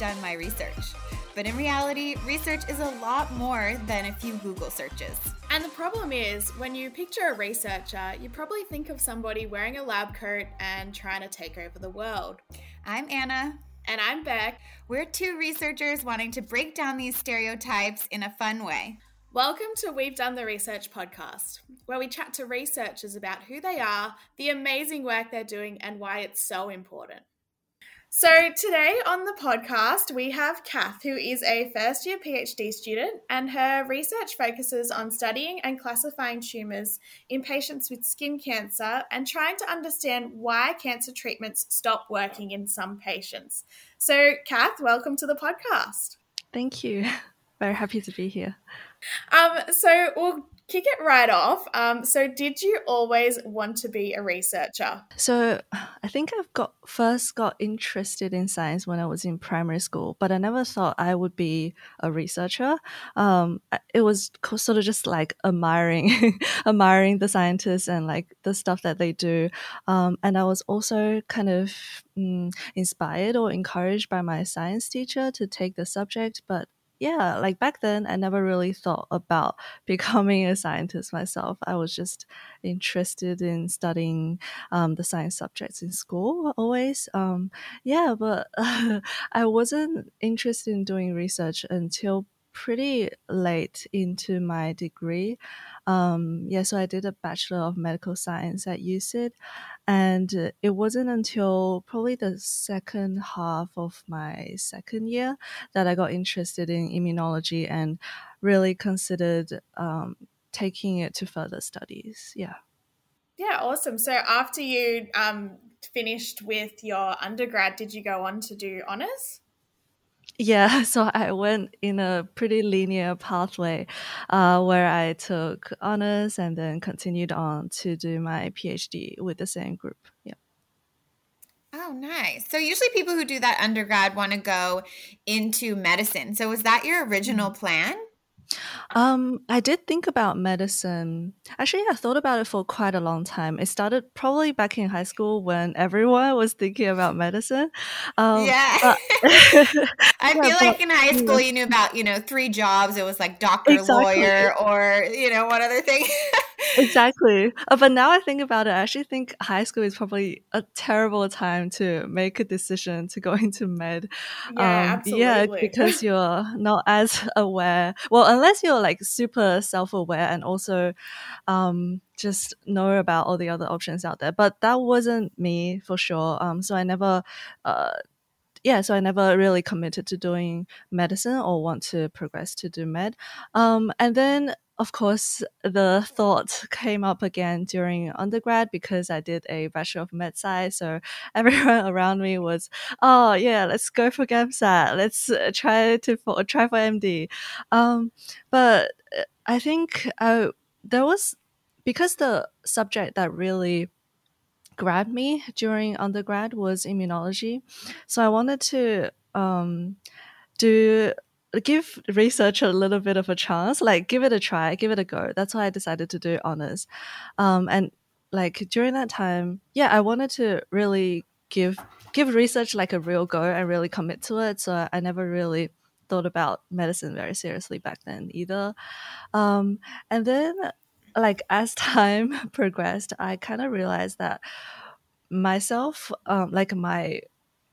done my research. But in reality, research is a lot more than a few Google searches. And the problem is, when you picture a researcher, you probably think of somebody wearing a lab coat and trying to take over the world. I'm Anna. And I'm Beck. We're two researchers wanting to break down these stereotypes in a fun way. Welcome to We've Done the Research podcast, where we chat to researchers about who they are, the amazing work they're doing, and why it's so important. So, today on the podcast, we have Cath, who is a first year PhD student, and her research focuses on studying and classifying tumours in patients with skin cancer and trying to understand why cancer treatments stop working in some patients. So, Cath, welcome to the podcast. Thank you. Very happy to be here. Um, so we'll kick it right off. Um, so did you always want to be a researcher? So I think I've got first got interested in science when I was in primary school, but I never thought I would be a researcher. Um, it was sort of just like admiring, admiring the scientists and like the stuff that they do. Um, and I was also kind of mm, inspired or encouraged by my science teacher to take the subject, but yeah, like back then, I never really thought about becoming a scientist myself. I was just interested in studying um, the science subjects in school always. Um, yeah, but I wasn't interested in doing research until pretty late into my degree. Um, yeah, so I did a Bachelor of Medical Science at USyd, and it wasn't until probably the second half of my second year that I got interested in immunology and really considered um, taking it to further studies. Yeah. Yeah, awesome. So after you um, finished with your undergrad, did you go on to do honors? Yeah, so I went in a pretty linear pathway uh, where I took honors and then continued on to do my PhD with the same group. Yeah. Oh, nice. So usually people who do that undergrad want to go into medicine. So was that your original mm-hmm. plan? Um, I did think about medicine. Actually, I thought about it for quite a long time. It started probably back in high school when everyone was thinking about medicine. Um, yeah. But, I feel but, like in high school you knew about, you know, three jobs. It was like doctor, exactly. lawyer, or, you know, one other thing. exactly. Uh, but now I think about it, I actually think high school is probably a terrible time to make a decision to go into med. Yeah, um, absolutely. Yeah, because you're not as aware. Well, unless you're like super self-aware and also um, just know about all the other options out there. But that wasn't me for sure. Um, so I never. Uh, yeah, so I never really committed to doing medicine or want to progress to do med. Um, and then of course, the thought came up again during undergrad because I did a Bachelor of Med Sci. So everyone around me was, oh, yeah, let's go for GAMSAT. Let's uh, try to for, try for MD. Um, but uh, I think I, there was, because the subject that really grabbed me during undergrad was immunology. So I wanted to um, do give research a little bit of a chance, like give it a try, give it a go. That's why I decided to do honors. Um, and like during that time, yeah, I wanted to really give give research like a real go and really commit to it. So I never really thought about medicine very seriously back then either. Um, and then like as time progressed, I kind of realized that myself, um, like my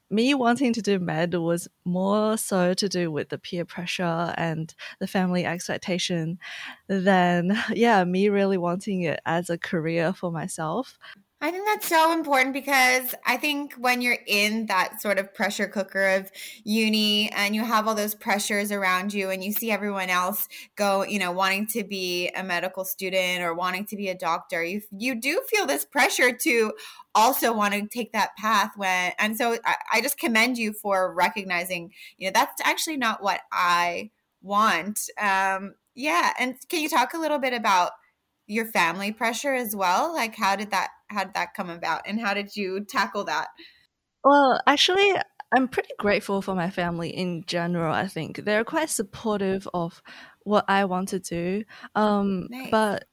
me wanting to do med was more so to do with the peer pressure and the family expectation than yeah me really wanting it as a career for myself I think that's so important because I think when you're in that sort of pressure cooker of uni and you have all those pressures around you and you see everyone else go, you know, wanting to be a medical student or wanting to be a doctor, you you do feel this pressure to also want to take that path when and so I, I just commend you for recognizing, you know, that's actually not what I want. Um yeah, and can you talk a little bit about your family pressure as well? Like how did that how did that come about and how did you tackle that? Well, actually I'm pretty grateful for my family in general, I think. They're quite supportive of what I want to do. Um nice. but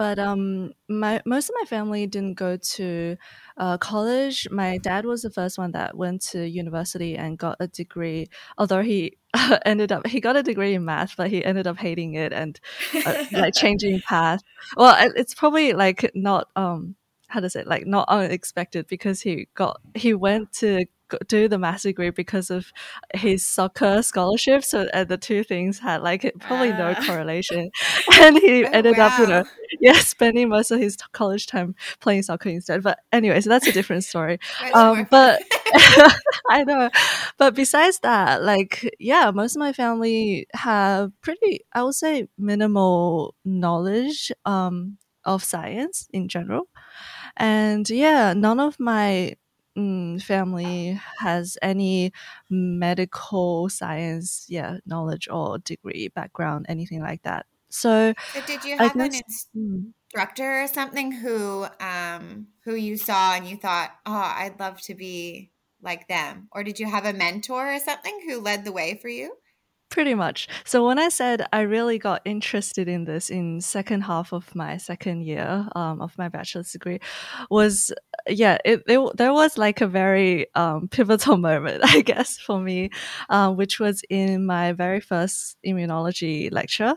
but um, my most of my family didn't go to uh, college. My dad was the first one that went to university and got a degree. Although he ended up he got a degree in math, but he ended up hating it and uh, like changing path. Well, it's probably like not um how does it, like not unexpected because he got he went to do the master degree because of his soccer scholarship. So uh, the two things had like probably no ah. correlation, and he oh, ended wow. up you know yeah spending most of his college time playing soccer instead. But anyway, so that's a different story. um, but I know, but besides that, like yeah, most of my family have pretty I would say minimal knowledge um, of science in general. And yeah, none of my mm, family has any medical science, yeah, knowledge or degree background, anything like that. So, so did you have guess, an instructor or something who um who you saw and you thought, oh, I'd love to be like them, or did you have a mentor or something who led the way for you? Pretty much. So when I said I really got interested in this in second half of my second year um, of my bachelor's degree, was yeah, it, it there was like a very um, pivotal moment, I guess, for me, uh, which was in my very first immunology lecture,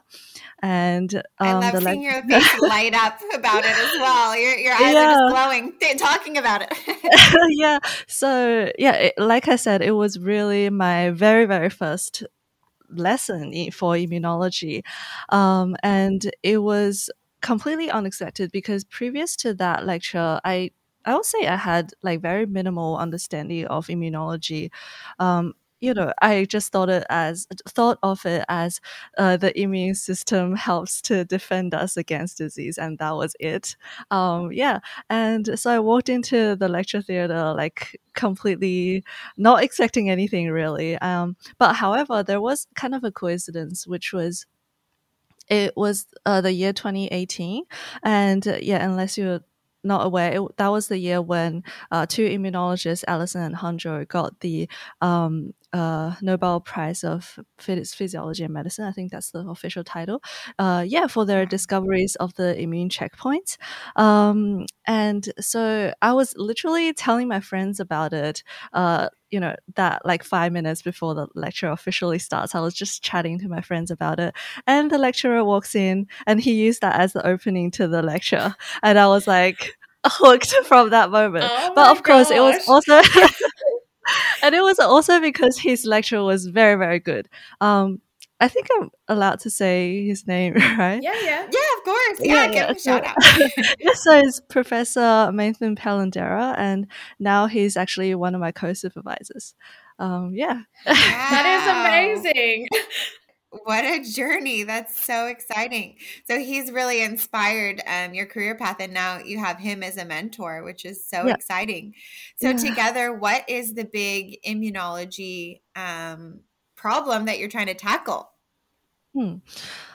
and um, I love seeing le- your face light up about it as well. Your your eyes yeah. are just glowing talking about it. yeah. So yeah, it, like I said, it was really my very very first lesson for immunology. Um, and it was completely unexpected because previous to that lecture, I I would say I had like very minimal understanding of immunology. Um, you know, I just thought it as thought of it as uh, the immune system helps to defend us against disease, and that was it. Um, yeah, and so I walked into the lecture theater like completely not expecting anything really. Um, but however, there was kind of a coincidence, which was it was uh, the year 2018 and uh, yeah unless you're not aware, it, that was the year when uh, two immunologists, Allison and Honjo, got the um, uh, Nobel Prize of Physiology and Medicine. I think that's the official title. Uh, yeah, for their discoveries of the immune checkpoints. Um, and so I was literally telling my friends about it. Uh, you know that like five minutes before the lecture officially starts i was just chatting to my friends about it and the lecturer walks in and he used that as the opening to the lecture and i was like hooked from that moment oh but of course it was also and it was also because his lecture was very, very good. Um, I think I'm allowed to say his name, right? Yeah, yeah. Yeah, of course. Yeah, yeah give him a shout out. so it's Professor Nathan Palendira, and now he's actually one of my co-supervisors. Um, yeah. Wow. that is amazing. What a journey. That's so exciting. So he's really inspired um, your career path, and now you have him as a mentor, which is so yeah. exciting. So, yeah. together, what is the big immunology um, problem that you're trying to tackle? Hmm.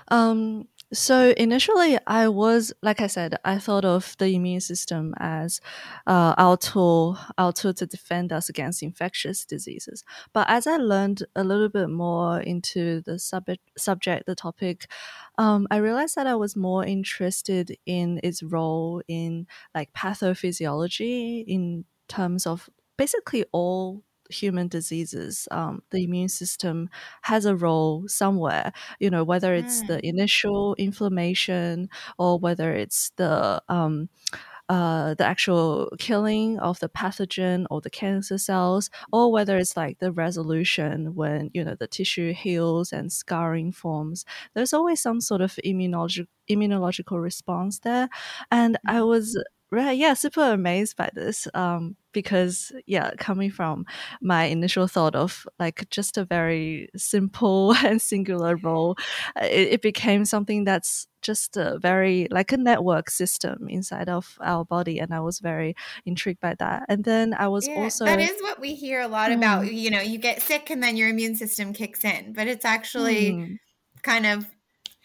Um, so initially, I was like I said, I thought of the immune system as uh, our tool, our tool to defend us against infectious diseases. But as I learned a little bit more into the subject, subject, the topic, um, I realized that I was more interested in its role in like pathophysiology in terms of basically all human diseases, um, the immune system has a role somewhere. You know, whether it's mm. the initial inflammation or whether it's the um, uh, the actual killing of the pathogen or the cancer cells, or whether it's like the resolution when you know the tissue heals and scarring forms. There's always some sort of immunological immunological response there, and I mm-hmm. was yeah super amazed by this um because yeah coming from my initial thought of like just a very simple and singular role uh, it, it became something that's just a very like a network system inside of our body and i was very intrigued by that and then i was yeah, also that is what we hear a lot mm. about you know you get sick and then your immune system kicks in but it's actually mm. kind of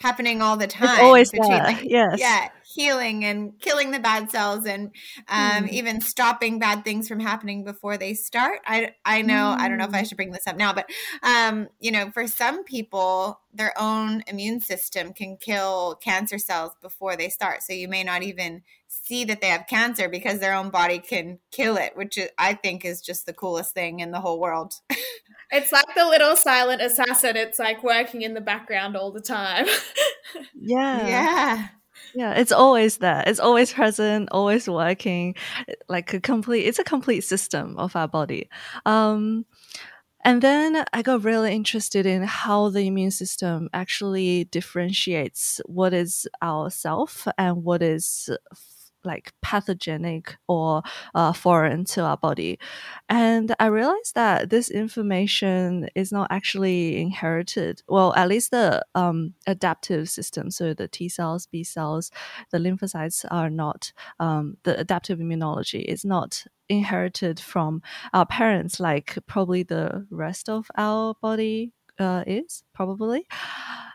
happening all the time. It's always between, there. Like, yes. Yeah, healing and killing the bad cells and um, mm. even stopping bad things from happening before they start. I, I know, mm. I don't know if I hmm. should bring this up now, but, um, you know, for some people, their own immune system can kill cancer cells before they start. So you may not even see that they have cancer because their own body can kill it, which I think is just the coolest thing in the whole world. it's like the little silent assassin. It's like working in the background all the time. yeah. Yeah. Yeah, it's always there. It's always present, always working. Like a complete, it's a complete system of our body. Um, and then I got really interested in how the immune system actually differentiates what is our self and what is like pathogenic or uh, foreign to our body. And I realized that this information is not actually inherited. Well, at least the um, adaptive system, so the T cells, B cells, the lymphocytes are not, um, the adaptive immunology is not inherited from our parents like probably the rest of our body uh, is probably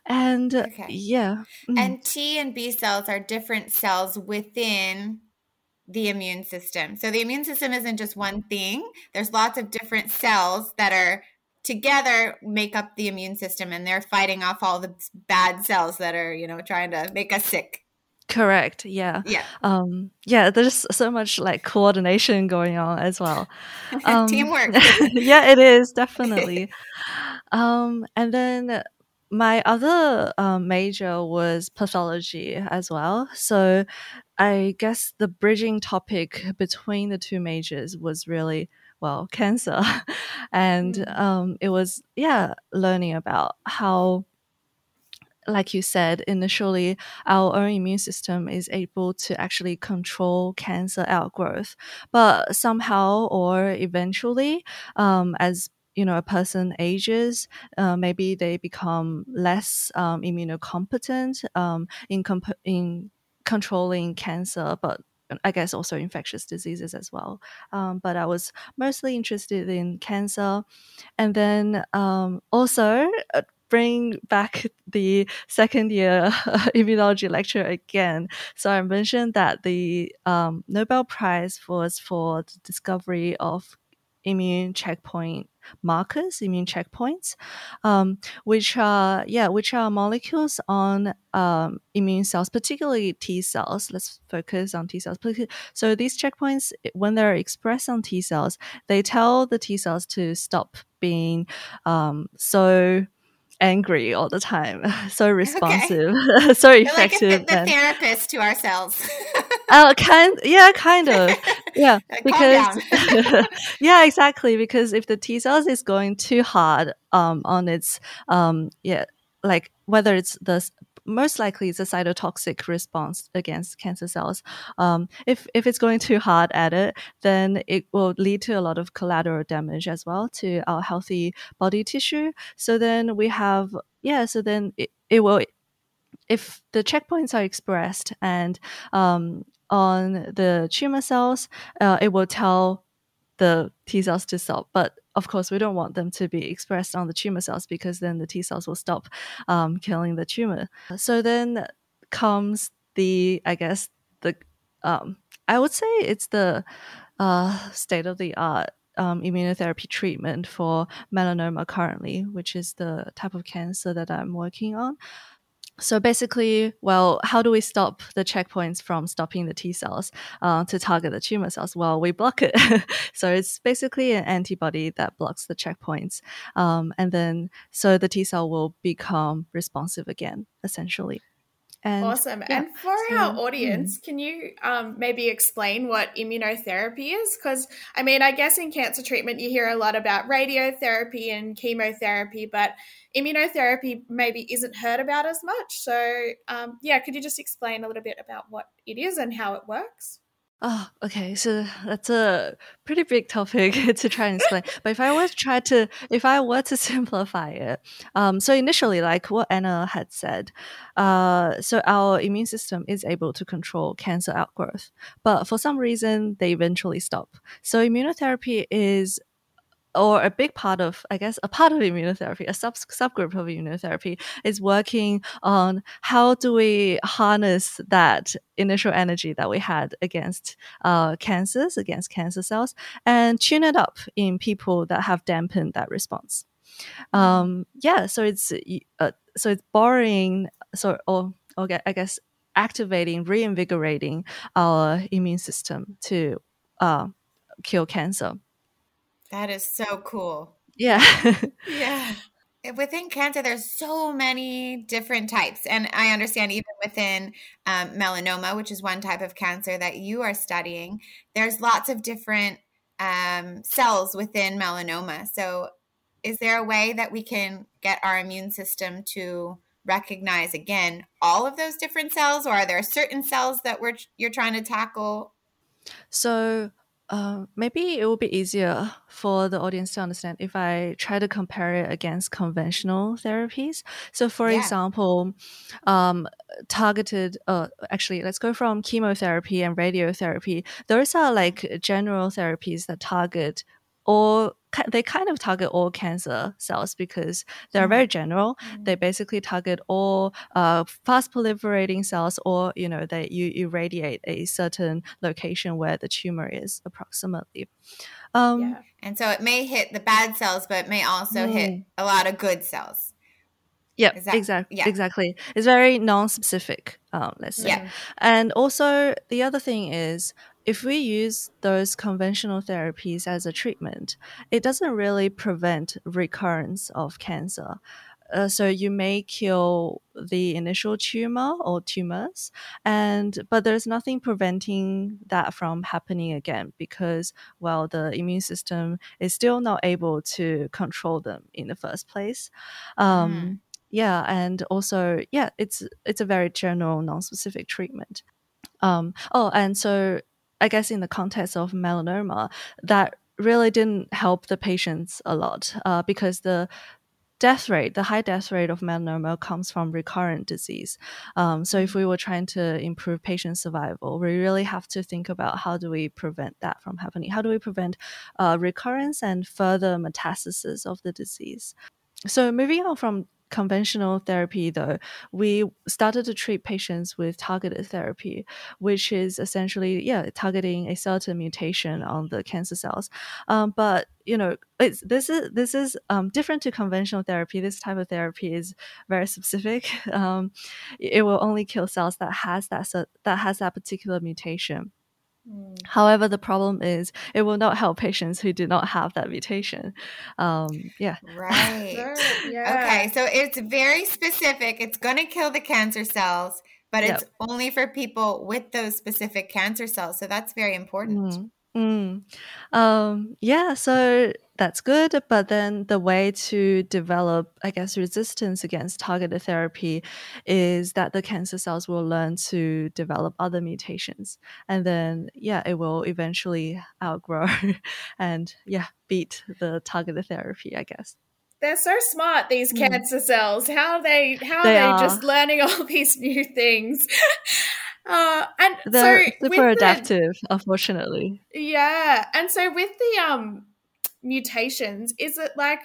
and okay. yeah mm. and t and b cells are different cells within the immune system. So the immune system isn't just one thing. There's lots of different cells that are together make up the immune system and they're fighting off all the bad cells that are you know trying to make us sick. Correct yeah. Yeah. Um yeah there's so much like coordination going on as well. Um, teamwork. yeah it is definitely. Um, and then my other um, major was pathology as well. So I guess the bridging topic between the two majors was really well cancer, and mm. um, it was yeah learning about how like you said initially, our own immune system is able to actually control cancer outgrowth. But somehow or eventually, um, as you know a person ages, uh, maybe they become less um, immunocompetent um, in comp- in controlling cancer, but I guess also infectious diseases as well. Um, but I was mostly interested in cancer, and then um, also. Uh, bring back the second year immunology lecture again. So I mentioned that the um, Nobel Prize was for the discovery of immune checkpoint markers, immune checkpoints, um, which are yeah, which are molecules on um, immune cells, particularly T cells. Let's focus on T cells. So these checkpoints, when they're expressed on T cells, they tell the T cells to stop being um, so angry all the time, so responsive, okay. so effective. Like the therapist to ourselves. uh, kind, yeah, kind of, yeah, because yeah, exactly. Because if the T cells is going too hard um, on its um, yeah, like whether it's the most likely it's a cytotoxic response against cancer cells. Um, if if it's going too hard at it, then it will lead to a lot of collateral damage as well to our healthy body tissue. So then we have yeah. So then it, it will if the checkpoints are expressed and um, on the tumor cells, uh, it will tell the T cells to stop. But of course, we don't want them to be expressed on the tumor cells because then the T cells will stop um, killing the tumor. So then comes the, I guess, the, um, I would say it's the uh, state of the art um, immunotherapy treatment for melanoma currently, which is the type of cancer that I'm working on. So basically, well, how do we stop the checkpoints from stopping the T cells uh, to target the tumor cells? Well, we block it. so it's basically an antibody that blocks the checkpoints. Um, and then, so the T cell will become responsive again, essentially. And, awesome. Yeah, and for so, our audience, mm. can you um, maybe explain what immunotherapy is? Because, I mean, I guess in cancer treatment, you hear a lot about radiotherapy and chemotherapy, but immunotherapy maybe isn't heard about as much. So, um, yeah, could you just explain a little bit about what it is and how it works? Oh, okay. So that's a pretty big topic to try and explain. but if I were to try to, if I were to simplify it, um, so initially, like what Anna had said, uh, so our immune system is able to control cancer outgrowth, but for some reason they eventually stop. So immunotherapy is or a big part of, I guess, a part of immunotherapy, a sub subgroup of immunotherapy is working on how do we harness that initial energy that we had against uh, cancers, against cancer cells, and tune it up in people that have dampened that response. Mm-hmm. Um, yeah, so it's uh, so it's borrowing, so or, or I guess activating, reinvigorating our immune system to uh, kill cancer. That is so cool. Yeah. yeah. Within cancer, there's so many different types. And I understand even within um, melanoma, which is one type of cancer that you are studying, there's lots of different um, cells within melanoma. So, is there a way that we can get our immune system to recognize again all of those different cells, or are there certain cells that we're you're trying to tackle? So uh, maybe it will be easier for the audience to understand if I try to compare it against conventional therapies. So, for yeah. example, um, targeted, uh, actually, let's go from chemotherapy and radiotherapy. Those are like general therapies that target all they kind of target all cancer cells because they're very general. Mm. They basically target all uh, fast proliferating cells, or you know, they you irradiate a certain location where the tumor is approximately. Um, yeah. And so it may hit the bad cells, but it may also mm. hit a lot of good cells. Yeah, exactly. Yeah. Exactly. It's very non-specific. Um, let's say. Yeah. And also the other thing is if we use those conventional therapies as a treatment, it doesn't really prevent recurrence of cancer. Uh, so you may kill the initial tumor or tumors and but there's nothing preventing that from happening again because well the immune system is still not able to control them in the first place um, mm. yeah and also yeah it's it's a very general non-specific treatment um, oh and so I guess in the context of melanoma, that really didn't help the patients a lot uh, because the death rate, the high death rate of melanoma comes from recurrent disease. Um, so if we were trying to improve patient survival, we really have to think about how do we prevent that from happening? How do we prevent uh, recurrence and further metastasis of the disease? So moving on from conventional therapy, though, we started to treat patients with targeted therapy, which is essentially, yeah, targeting a certain mutation on the cancer cells. Um, but you know, it's this is this is um, different to conventional therapy. This type of therapy is very specific. Um, it will only kill cells that has that that has that particular mutation. Mm. However, the problem is it will not help patients who do not have that mutation. Um, yeah. Right. yeah. Okay. So it's very specific. It's going to kill the cancer cells, but it's only for people with those specific cancer cells. So that's very important. Mm. Mm. Um, yeah, so that's good. But then the way to develop, I guess, resistance against targeted therapy is that the cancer cells will learn to develop other mutations. And then, yeah, it will eventually outgrow and, yeah, beat the targeted therapy, I guess. They're so smart, these mm. cancer cells. How are they, how they are they are. just learning all these new things? Uh, and They're so super adaptive, the, unfortunately. Yeah, and so with the um mutations, is it like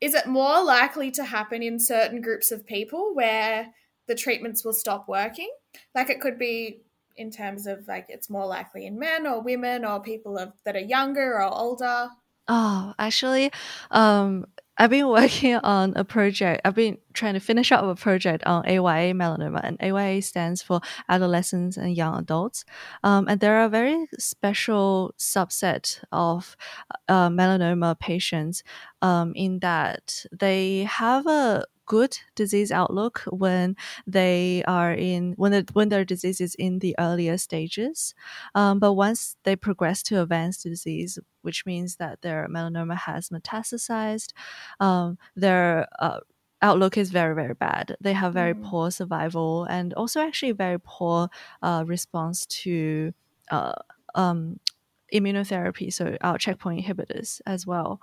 is it more likely to happen in certain groups of people where the treatments will stop working? Like it could be in terms of like it's more likely in men or women or people of, that are younger or older. Oh, actually, um, I've been working on a project. I've been trying to finish up a project on AYA melanoma, and AYA stands for adolescents and young adults. Um, and there are a very special subset of uh, melanoma patients um, in that they have a good disease outlook when they are in when the, when their disease is in the earlier stages. Um, but once they progress to advanced disease, which means that their melanoma has metastasized, um, their uh, outlook is very very bad. They have very mm. poor survival and also actually very poor uh, response to. Uh, um, immunotherapy, so our checkpoint inhibitors as well.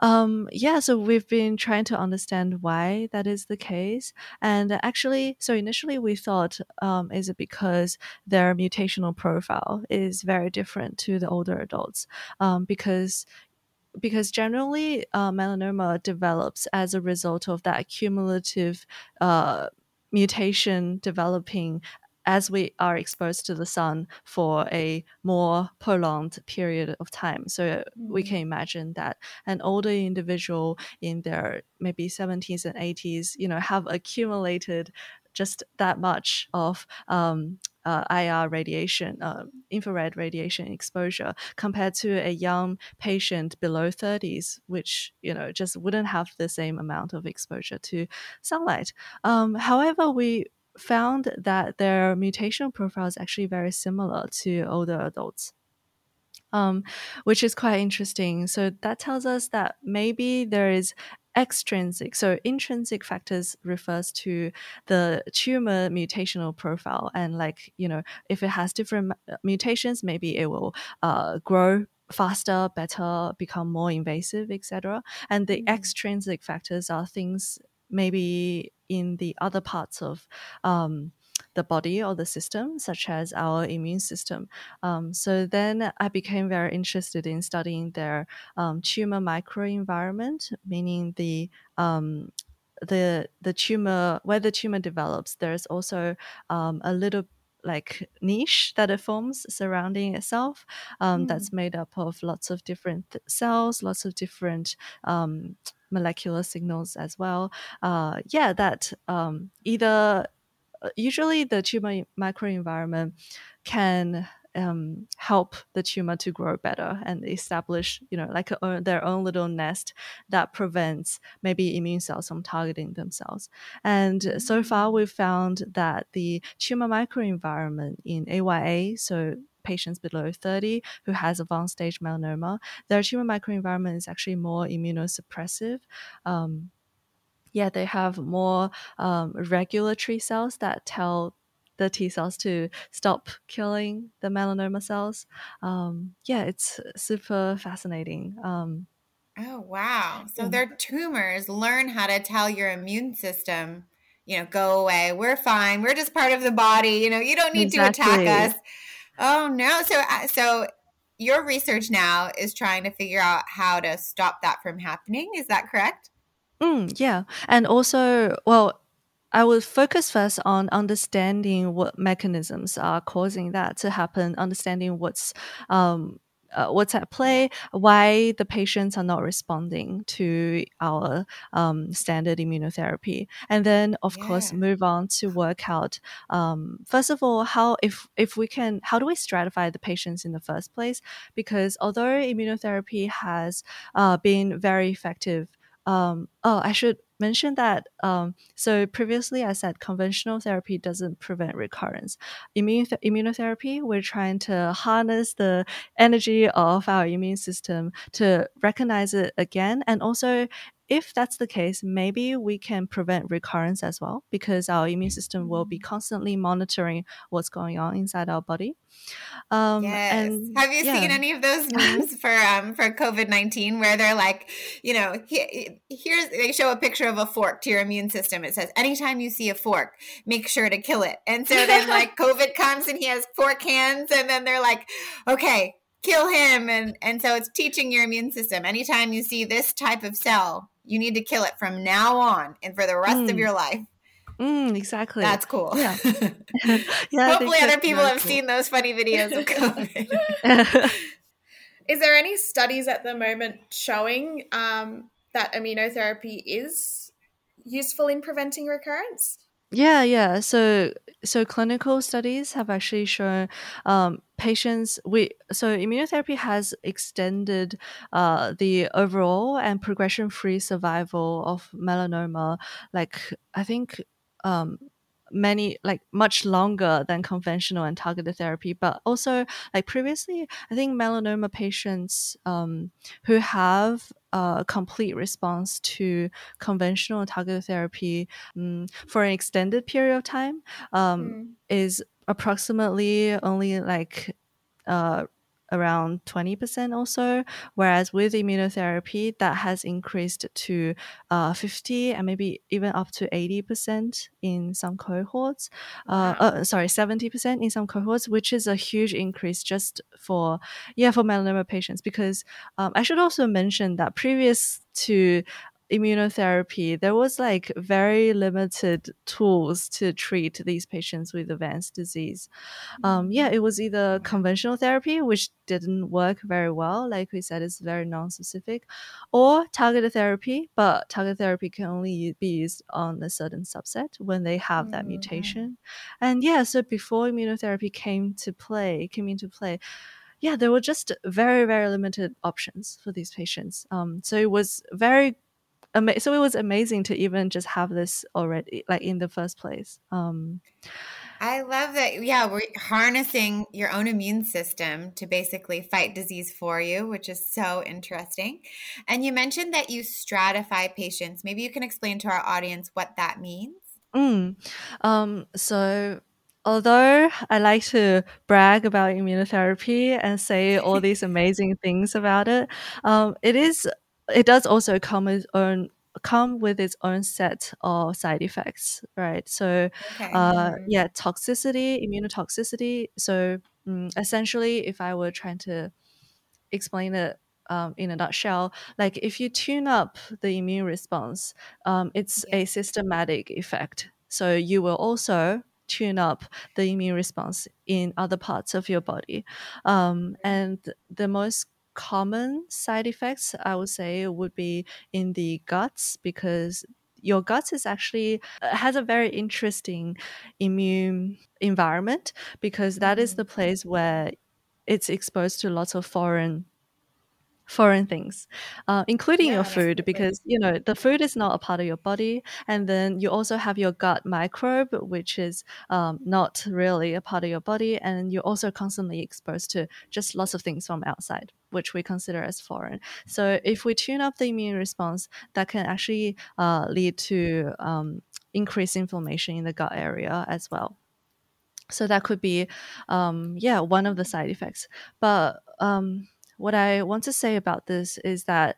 Um, yeah, so we've been trying to understand why that is the case. And actually, so initially we thought, um, is it because their mutational profile is very different to the older adults? Um, because because generally uh, melanoma develops as a result of that cumulative uh, mutation developing as we are exposed to the sun for a more prolonged period of time. So mm-hmm. we can imagine that an older individual in their maybe 70s and 80s, you know, have accumulated just that much of um, uh, IR radiation, uh, infrared radiation exposure, compared to a young patient below 30s, which you know just wouldn't have the same amount of exposure to sunlight. Um, however, we found that their mutational profile is actually very similar to older adults. Um, which is quite interesting. So that tells us that maybe there is extrinsic. So intrinsic factors refers to the tumor mutational profile, and like you know, if it has different uh, mutations, maybe it will uh, grow faster, better, become more invasive, etc. And the mm-hmm. extrinsic factors are things maybe in the other parts of um, the body or the system, such as our immune system. Um, so then I became very interested in studying their um, tumor microenvironment, meaning the um, the the tumor where the tumor develops. There's also um, a little like niche that it forms surrounding itself um, mm. that's made up of lots of different th- cells lots of different um, molecular signals as well uh, yeah that um, either uh, usually the tumor microenvironment can um, help the tumor to grow better and establish, you know, like a, their own little nest that prevents maybe immune cells from targeting themselves. And so far, mm. we've found that the tumor microenvironment in AYA, so patients below 30 who has advanced stage melanoma, their tumor microenvironment is actually more immunosuppressive. Um, yeah, they have more um, regulatory cells that tell the T cells to stop killing the melanoma cells. Um, yeah, it's super fascinating. Um, oh, wow. So yeah. their tumors learn how to tell your immune system, you know, go away. We're fine. We're just part of the body. You know, you don't need exactly. to attack us. Oh, no. So, uh, so your research now is trying to figure out how to stop that from happening. Is that correct? Mm, yeah. And also, well, I will focus first on understanding what mechanisms are causing that to happen, understanding what's um, uh, what's at play, why the patients are not responding to our um, standard immunotherapy, and then of yeah. course move on to work out. Um, first of all, how if if we can, how do we stratify the patients in the first place? Because although immunotherapy has uh, been very effective um, oh, I should mention that. Um, so previously, I said conventional therapy doesn't prevent recurrence. Immune th- immunotherapy, we're trying to harness the energy of our immune system to recognize it again, and also. If that's the case, maybe we can prevent recurrence as well because our immune system will be constantly monitoring what's going on inside our body. Um, yes. And, Have you yeah. seen any of those memes for um, for COVID nineteen where they're like, you know, he, here's they show a picture of a fork to your immune system. It says, anytime you see a fork, make sure to kill it. And so then like COVID comes and he has fork hands, and then they're like, okay, kill him, and and so it's teaching your immune system. Anytime you see this type of cell, you need to kill it from now on and for the rest mm. of your life. Mm, exactly. That's cool. Yeah. yeah Hopefully, other people have cool. seen those funny videos of COVID. is there any studies at the moment showing um, that immunotherapy is useful in preventing recurrence? Yeah, yeah. So, so clinical studies have actually shown um, patients. We so immunotherapy has extended uh, the overall and progression-free survival of melanoma. Like I think um, many like much longer than conventional and targeted therapy but also like previously i think melanoma patients um, who have a complete response to conventional targeted therapy um, for an extended period of time um, mm. is approximately only like uh, around 20% or so, whereas with immunotherapy, that has increased to uh, 50 and maybe even up to 80% in some cohorts. Uh, wow. Uh, sorry, 70% in some cohorts, which is a huge increase just for, yeah, for melanoma patients. Because um, I should also mention that previous to immunotherapy, there was like very limited tools to treat these patients with advanced disease. Um, yeah, it was either conventional therapy, which didn't work very well, like we said, it's very non-specific, or targeted therapy, but targeted therapy can only be used on a certain subset when they have that mm-hmm. mutation. And yeah, so before immunotherapy came to play, came into play, yeah, there were just very, very limited options for these patients. Um, so it was very ama- so it was amazing to even just have this already like in the first place um I love that. Yeah, we're harnessing your own immune system to basically fight disease for you, which is so interesting. And you mentioned that you stratify patients. Maybe you can explain to our audience what that means. Mm. Um, so, although I like to brag about immunotherapy and say all these amazing things about it, um, it is it does also come with own come with its own set of side effects, right? So, okay. uh, yeah, toxicity, immunotoxicity. So, um, essentially, if I were trying to explain it um, in a nutshell, like if you tune up the immune response, um, it's yeah. a systematic effect. So you will also tune up the immune response in other parts of your body. Um, and the most common side effects I would say would be in the guts because your guts is actually uh, has a very interesting immune environment because that is the mm. place where it's exposed to lots of foreign foreign things, uh, including yeah, your food, because you know the food is not a part of your body, and then you also have your gut microbe, which is um, not really a part of your body, and you're also constantly exposed to just lots of things from outside, which we consider as foreign. So if we tune up the immune response, that can actually uh, lead to um, increased inflammation in the gut area as well. So that could be, um, yeah, one of the side effects. But um, what I want to say about this is that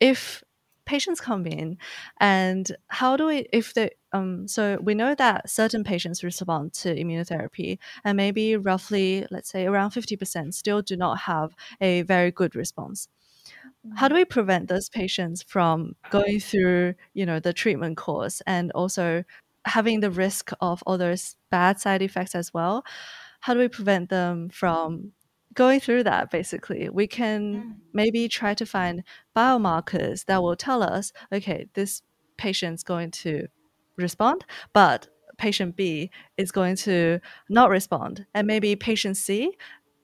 if patients come in and how do we if they um so we know that certain patients respond to immunotherapy and maybe roughly let's say around 50% still do not have a very good response. How do we prevent those patients from going through you know the treatment course and also having the risk of all those bad side effects as well? How do we prevent them from going through that basically we can mm. maybe try to find biomarkers that will tell us okay this patient's going to respond but patient b is going to not respond and maybe patient c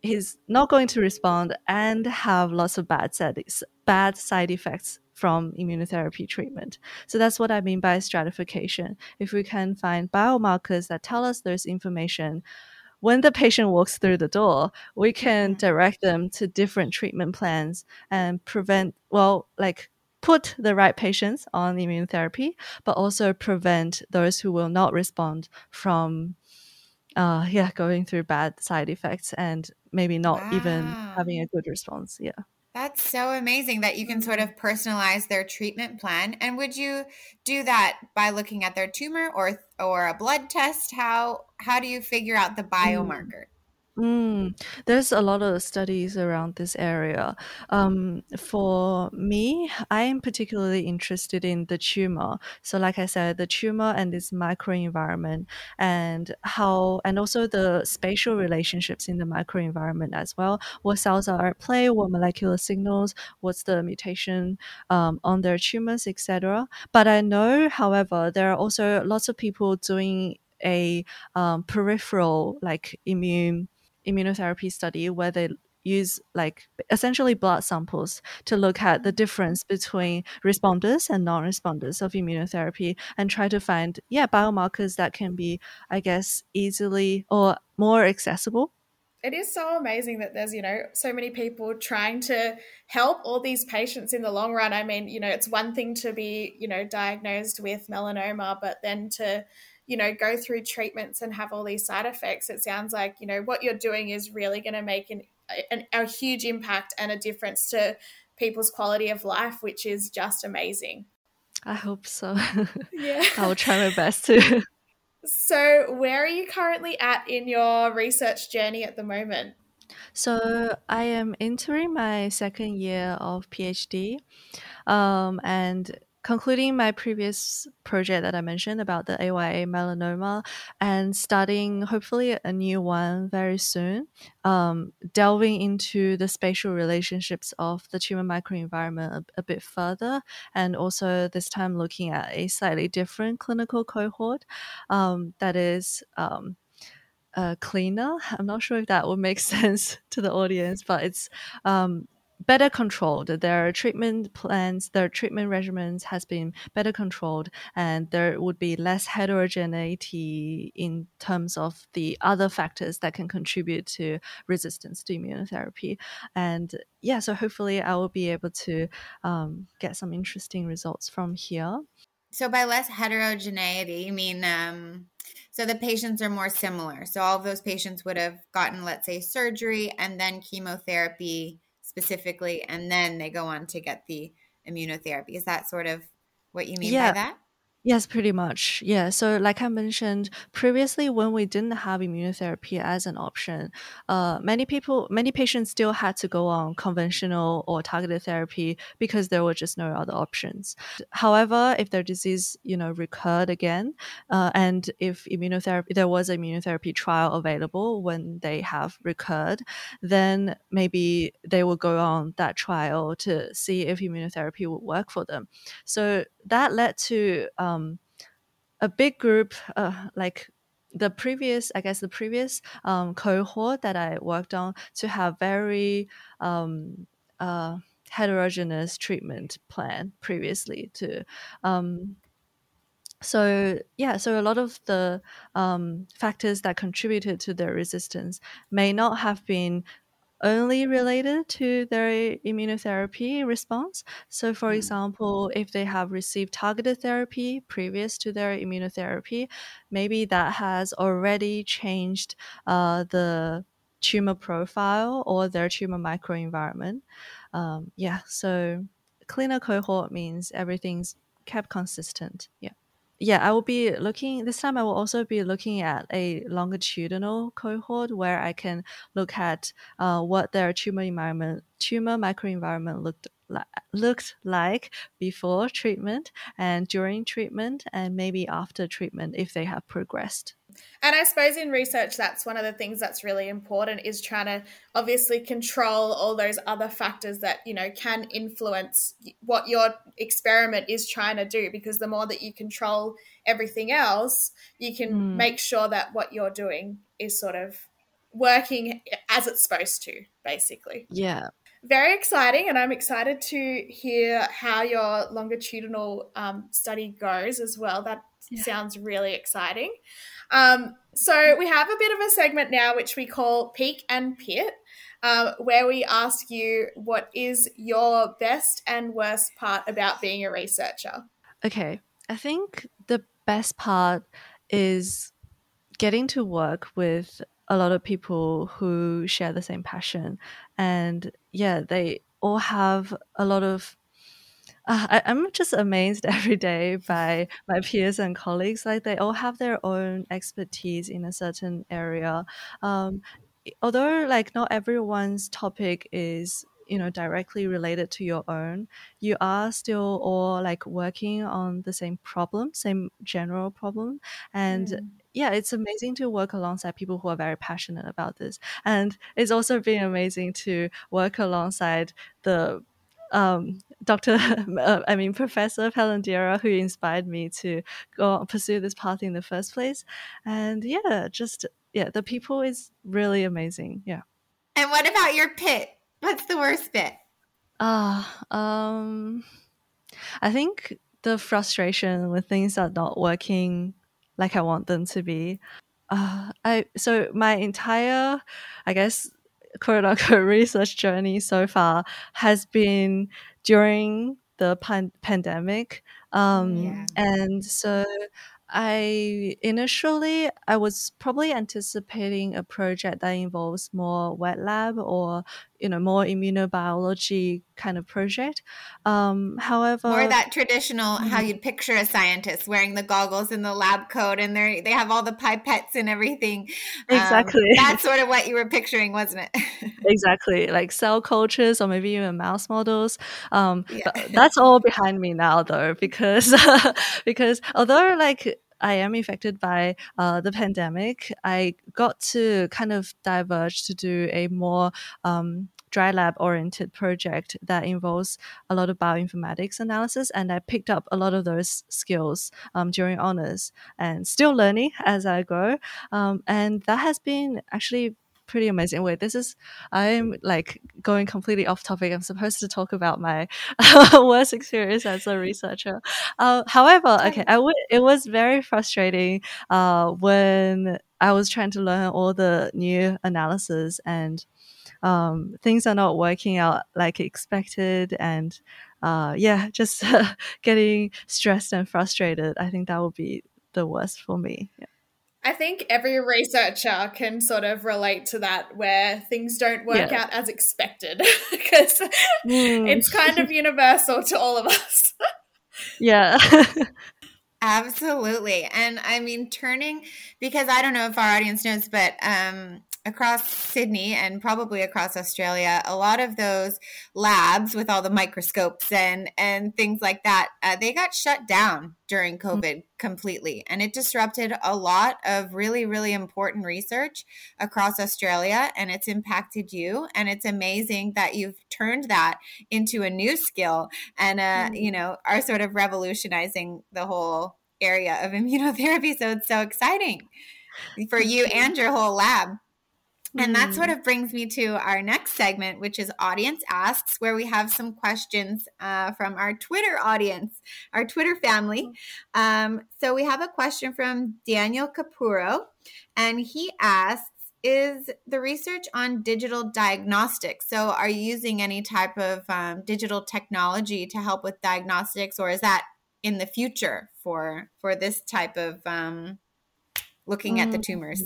is not going to respond and have lots of bad side, bad side effects from immunotherapy treatment. So that's what I mean by stratification. If we can find biomarkers that tell us there's information when the patient walks through the door, we can mm-hmm. direct them to different treatment plans and prevent, well, like put the right patients on immune therapy, but also prevent those who will not respond from, uh, yeah, going through bad side effects and maybe not wow. even having a good response. Yeah. That's so amazing that you can sort of personalize their treatment plan. And would you do that by looking at their tumor or or a blood test? How how do you figure out the mm. biomarker? Mm, there's a lot of studies around this area. Um, for me, I am particularly interested in the tumor. So, like I said, the tumor and its microenvironment, and how, and also the spatial relationships in the microenvironment as well. What cells are at play? What molecular signals? What's the mutation um, on their tumors, etc. But I know, however, there are also lots of people doing a um, peripheral like immune immunotherapy study where they use like essentially blood samples to look at the difference between responders and non-responders of immunotherapy and try to find yeah biomarkers that can be i guess easily or more accessible. It is so amazing that there's you know so many people trying to help all these patients in the long run. I mean you know it's one thing to be you know diagnosed with melanoma but then to you know go through treatments and have all these side effects it sounds like you know what you're doing is really going to make an a, a huge impact and a difference to people's quality of life, which is just amazing. I hope so. Yeah. I will try my best to. So, where are you currently at in your research journey at the moment? So, I am entering my second year of PhD. Um, and concluding my previous project that I mentioned about the AYA melanoma and starting hopefully a new one very soon, um, delving into the spatial relationships of the tumor microenvironment a, a, bit further, and also this time looking at a slightly different clinical cohort um, that is. Um, uh, cleaner. I'm not sure if that would make sense to the audience, but it's um, better controlled. Their treatment plans, their treatment regimens has been better controlled, and there would be less heterogeneity in terms of the other factors that can contribute to resistance to immunotherapy. And yeah, so hopefully I will be able to um, get some interesting results from here. So by less heterogeneity, you mean um, so the patients are more similar. So all of those patients would have gotten, let's say, surgery and then chemotherapy specifically, and then they go on to get the immunotherapy. Is that sort of what you mean yeah. by that? Yes, pretty much. Yeah. So, like I mentioned previously, when we didn't have immunotherapy as an option, uh, many people, many patients still had to go on conventional or targeted therapy because there were just no other options. However, if their disease, you know, recurred again, uh, and if immunotherapy, there was an immunotherapy trial available when they have recurred, then maybe they will go on that trial to see if immunotherapy would work for them. So that led to um, a big group, uh, like the previous, I guess, the previous um, cohort that I worked on to have very um, uh, heterogeneous treatment plan previously to um, so yeah so a lot of the um, factors that contributed to their resistance may not have been only related to their immunotherapy response. So, for mm. example, if they have received targeted therapy previous to their immunotherapy, maybe that has already changed uh, the tumor profile or their tumor microenvironment. Um, yeah, so cleaner cohort means everything's kept consistent. Yeah yeah, I will be looking this time. I will also be looking at a longitudinal cohort where I can look at uh, what their tumor environment, tumor microenvironment looked like, looked like before treatment and during treatment, and maybe after treatment if they have progressed. And I suppose in research, that's one of the things that's really important is trying to obviously control all those other factors that, you know, can influence what your experiment is trying to do. Because the more that you control everything else, you can mm. make sure that what you're doing is sort of working as it's supposed to, basically. Yeah. Very exciting. And I'm excited to hear how your longitudinal um, study goes as well. That yeah. sounds really exciting. Um, so we have a bit of a segment now which we call Peak and Pit, uh, where we ask you what is your best and worst part about being a researcher. Okay, I think the best part is getting to work with a lot of people who share the same passion, and yeah, they all have a lot of uh, I, am just amazed every day by my peers and colleagues. Like they all have their own expertise in a certain area. Um, although like not everyone's topic is you know directly related to your own you are still all like working on the same problem same general problem and mm. yeah it's amazing to work alongside people who are very passionate about this and it's also been amazing to work alongside the um, Dr. Uh, I mean, Professor Palendira, who inspired me to go pursue this path in the first place. And yeah, just, yeah, the people is really amazing. Yeah. And what about your pit? What's the worst bit? Ah, uh, um, I think the frustration when things are not working like I want them to be. Uh, I so my entire, I guess, quote unquote research journey so far has been during the pan- pandemic. Um, yeah. And so I initially I was probably anticipating a project that involves more wet lab or you know more immunobiology kind of project. Um, however, more that traditional mm-hmm. how you'd picture a scientist wearing the goggles and the lab coat, and they they have all the pipettes and everything. Um, exactly, um, that's sort of what you were picturing, wasn't it? exactly, like cell cultures or maybe even mouse models. Um, yeah. that's all behind me now, though, because because although like I am affected by uh, the pandemic, I got to kind of diverge to do a more um, dry lab oriented project that involves a lot of bioinformatics analysis. And I picked up a lot of those skills um, during honors and still learning as I go. Um, and that has been actually pretty amazing. Wait, this is I'm like going completely off topic. I'm supposed to talk about my worst experience as a researcher. Uh, however, okay, I would. It was very frustrating uh, when I was trying to learn all the new analysis and um, things are not working out like expected and. Uh, yeah, just getting stressed and frustrated. I think that would be the worst for me. Yeah. I think every researcher can sort of relate to that where things don't work yeah. out as expected because mm. it's kind of universal to all of us. yeah. Absolutely. And I mean, turning, because I don't know if our audience knows, but um, across Sydney and probably across Australia, a lot of those labs with all the microscopes and and things like that, uh, they got shut down during mm. COVID mm-hmm. completely, and it disrupted a lot of really really important research across Australia, and it's impacted you. And it's amazing that you've turned that into a new skill, and uh, mm-hmm. you know are sort of revolutionizing the whole area of immunotherapy. So it's so exciting for you and your whole lab. And that sort mm. of brings me to our next segment, which is Audience Asks, where we have some questions uh, from our Twitter audience, our Twitter family. Oh. Um, so we have a question from Daniel Capuro, and he asks, is the research on digital diagnostics. So, are you using any type of um, digital technology to help with diagnostics, or is that in the future for for this type of um, looking at the tumors?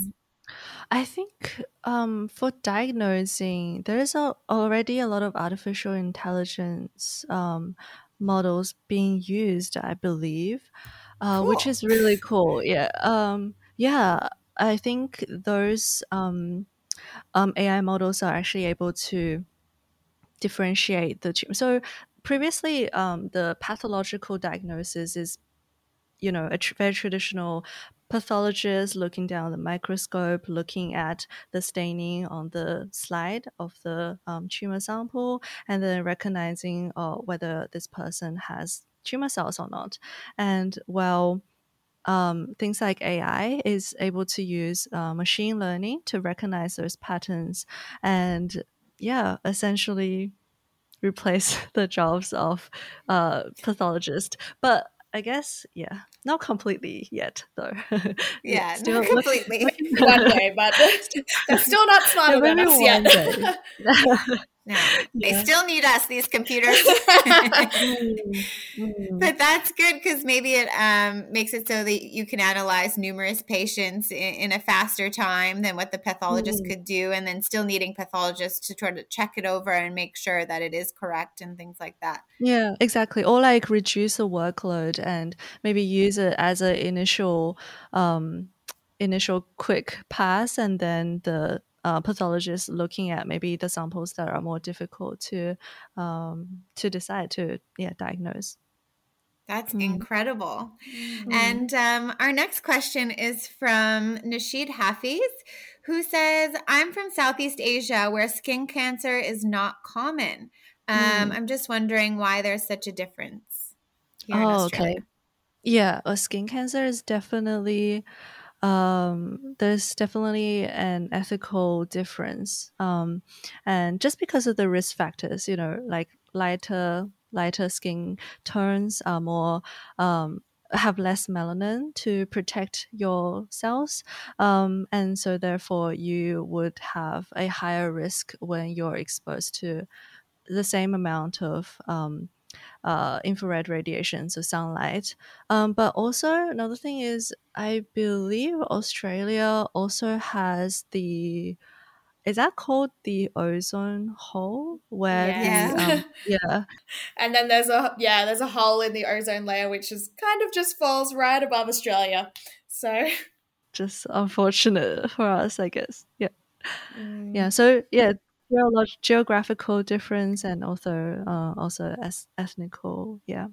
I think um, for diagnosing, there is a, already a lot of artificial intelligence um, models being used, I believe, uh, cool. which is really cool. Yeah, um, yeah. I think those um, um, AI models are actually able to differentiate the tumor. So previously, um, the pathological diagnosis is you know a tr- very traditional pathologist looking down the microscope, looking at the staining on the slide of the um, tumor sample, and then recognizing uh, whether this person has tumor cells or not. And well, um, things like AI is able to use uh, machine learning to recognize those patterns and, yeah, essentially replace the jobs of uh, pathologists. But I guess, yeah, not completely yet, though. yeah, still not completely. one day, but still not smart yeah, enough yet. No, they yeah. still need us, these computers. mm, But that's good because maybe it um, makes it so that you can analyze numerous patients in, in a faster time than what the pathologist mm. could do, and then still needing pathologists to try to check it over and make sure that it is correct and things like that. Yeah, exactly. Or like reduce the workload and maybe use it as an initial. Um, initial quick pass and then the uh, pathologists looking at maybe the samples that are more difficult to um, to decide to yeah diagnose. That's mm. incredible. Mm. And um, our next question is from Nasheed Hafiz, who says, I'm from Southeast Asia where skin cancer is not common. Um, mm. I'm just wondering why there's such a difference. oh, okay. Yeah, a skin cancer is definitely um, there's definitely an ethical difference. Um, and just because of the risk factors, you know, like lighter lighter skin tones are more um, have less melanin to protect your cells. Um, and so, therefore, you would have a higher risk when you're exposed to the same amount of um, uh, infrared radiation, so sunlight. Um, but also another thing is, I believe Australia also has the is that called the ozone hole where Yes. the um, yeah And then there's a yeah, there's a hole in the ozone layer which is kind of just falls right above Australia. So just unfortunate for us i guess yeah mm, yeah so yeah geolog- geographical difference and also uh, also as ethnical yeah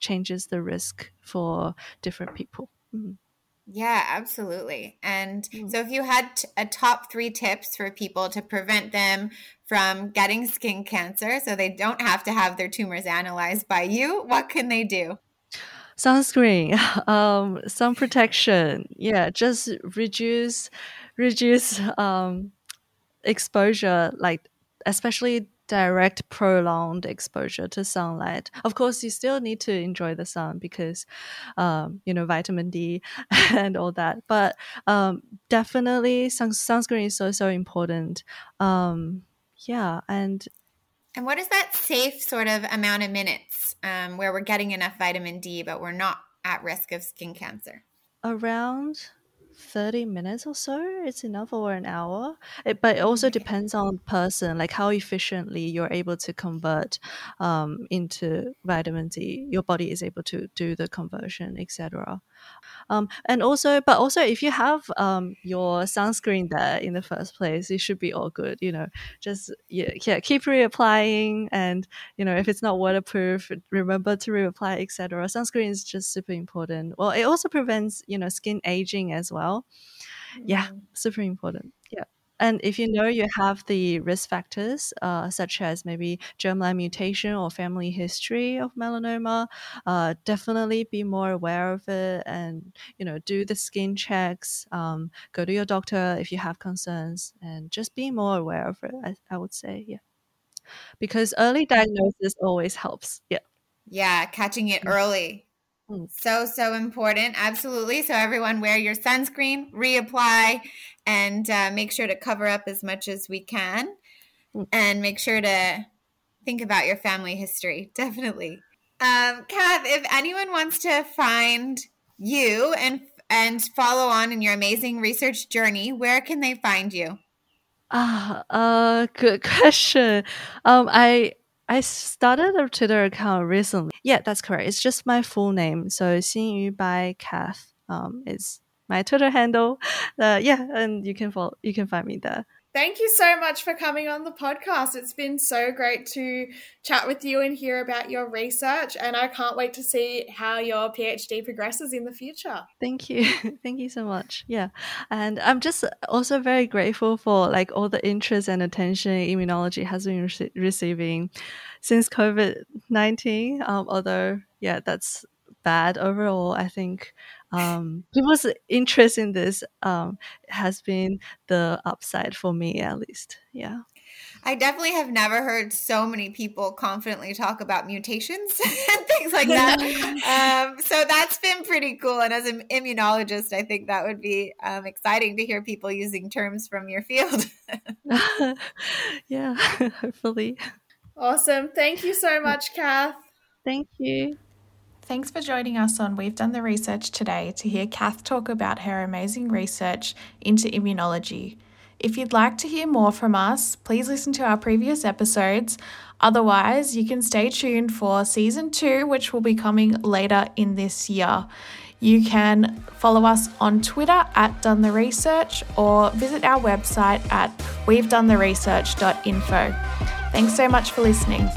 changes the risk for different people Mhm. Yeah, absolutely. And Mm. so, if you had a top three tips for people to prevent them from getting skin cancer so they don't have to have their tumors analyzed by you, what can they do? sunscreen um sun protection yeah just reduce reduce um exposure like especially direct prolonged exposure to sunlight. Of course you still need to enjoy the sun because um, you know vitamin d and all that. But um, definitely sun- sunscreen is so so important. Um, yeah and And what is that safe sort of amount of minutes um, where we're getting enough vitamin D, but we're not at risk of skin cancer? around 30 minutes or so it's enough or an hour it, but it also Okay. depends on person like how efficiently you're able to convert um, into vitamin d your body is able to do the conversion etc um, and also but also if you have um, your sunscreen there in the first place it should be all good you know. Just yeah, yeah keep reapplying and you know if it's not waterproof remember to reapply etc sunscreen is just super important. Well it also prevents you know skin aging as well. Yeah mm. super important. Yeah and if you know you have the risk factors uh, such as maybe germline mutation or family history of melanoma uh, definitely be more aware of it and you know do the skin checks um, go to your doctor if you have concerns and just be more aware of it I, I would say yeah because early diagnosis always helps yeah Yeah, catching it Mm. early. So, so important. Absolutely. So, everyone wear your sunscreen, reapply, and uh, make sure to cover up as much as we can. And make sure to think about your family history. Definitely. Um, Cath, if anyone wants to find you and and follow on in your amazing research journey, where can they find you? Ah, uh, good question. Um, I I started a Twitter account recently. Yeah, that's correct. It's just my full name. So Xin Yu by Cath. Um, is my Twitter handle. Uh, yeah, and you can follow. You can find me there. Thank you so much for coming on the podcast. It's been so great to chat with you and hear about your research, and I can't wait to see how your PhD progresses in the future. Thank you. Thank you so much. Yeah. And I'm just also very grateful for like all the interest and attention immunology has been rece- receiving since COVID 19. Um, although, yeah, that's bad overall. I think um, people's interest in this um, has been the upside for me, at least. Yeah. I definitely have never heard so many people confidently talk about mutations and things like that. um, so that's been pretty cool. And as an immunologist, I think that would be um, exciting to hear people using terms from your field. yeah, hopefully. Awesome. Thank you so much, Cath. Thank you. Thanks for joining us on We've Done the Research today to hear Cath talk about her amazing research into immunology. If you'd like to hear more from us, please listen to our previous episodes. Otherwise, you can stay tuned for season two, which will be coming later in this year. You can follow us on Twitter at Done the Research or visit our website at we've done the research.info. Thanks so much for listening.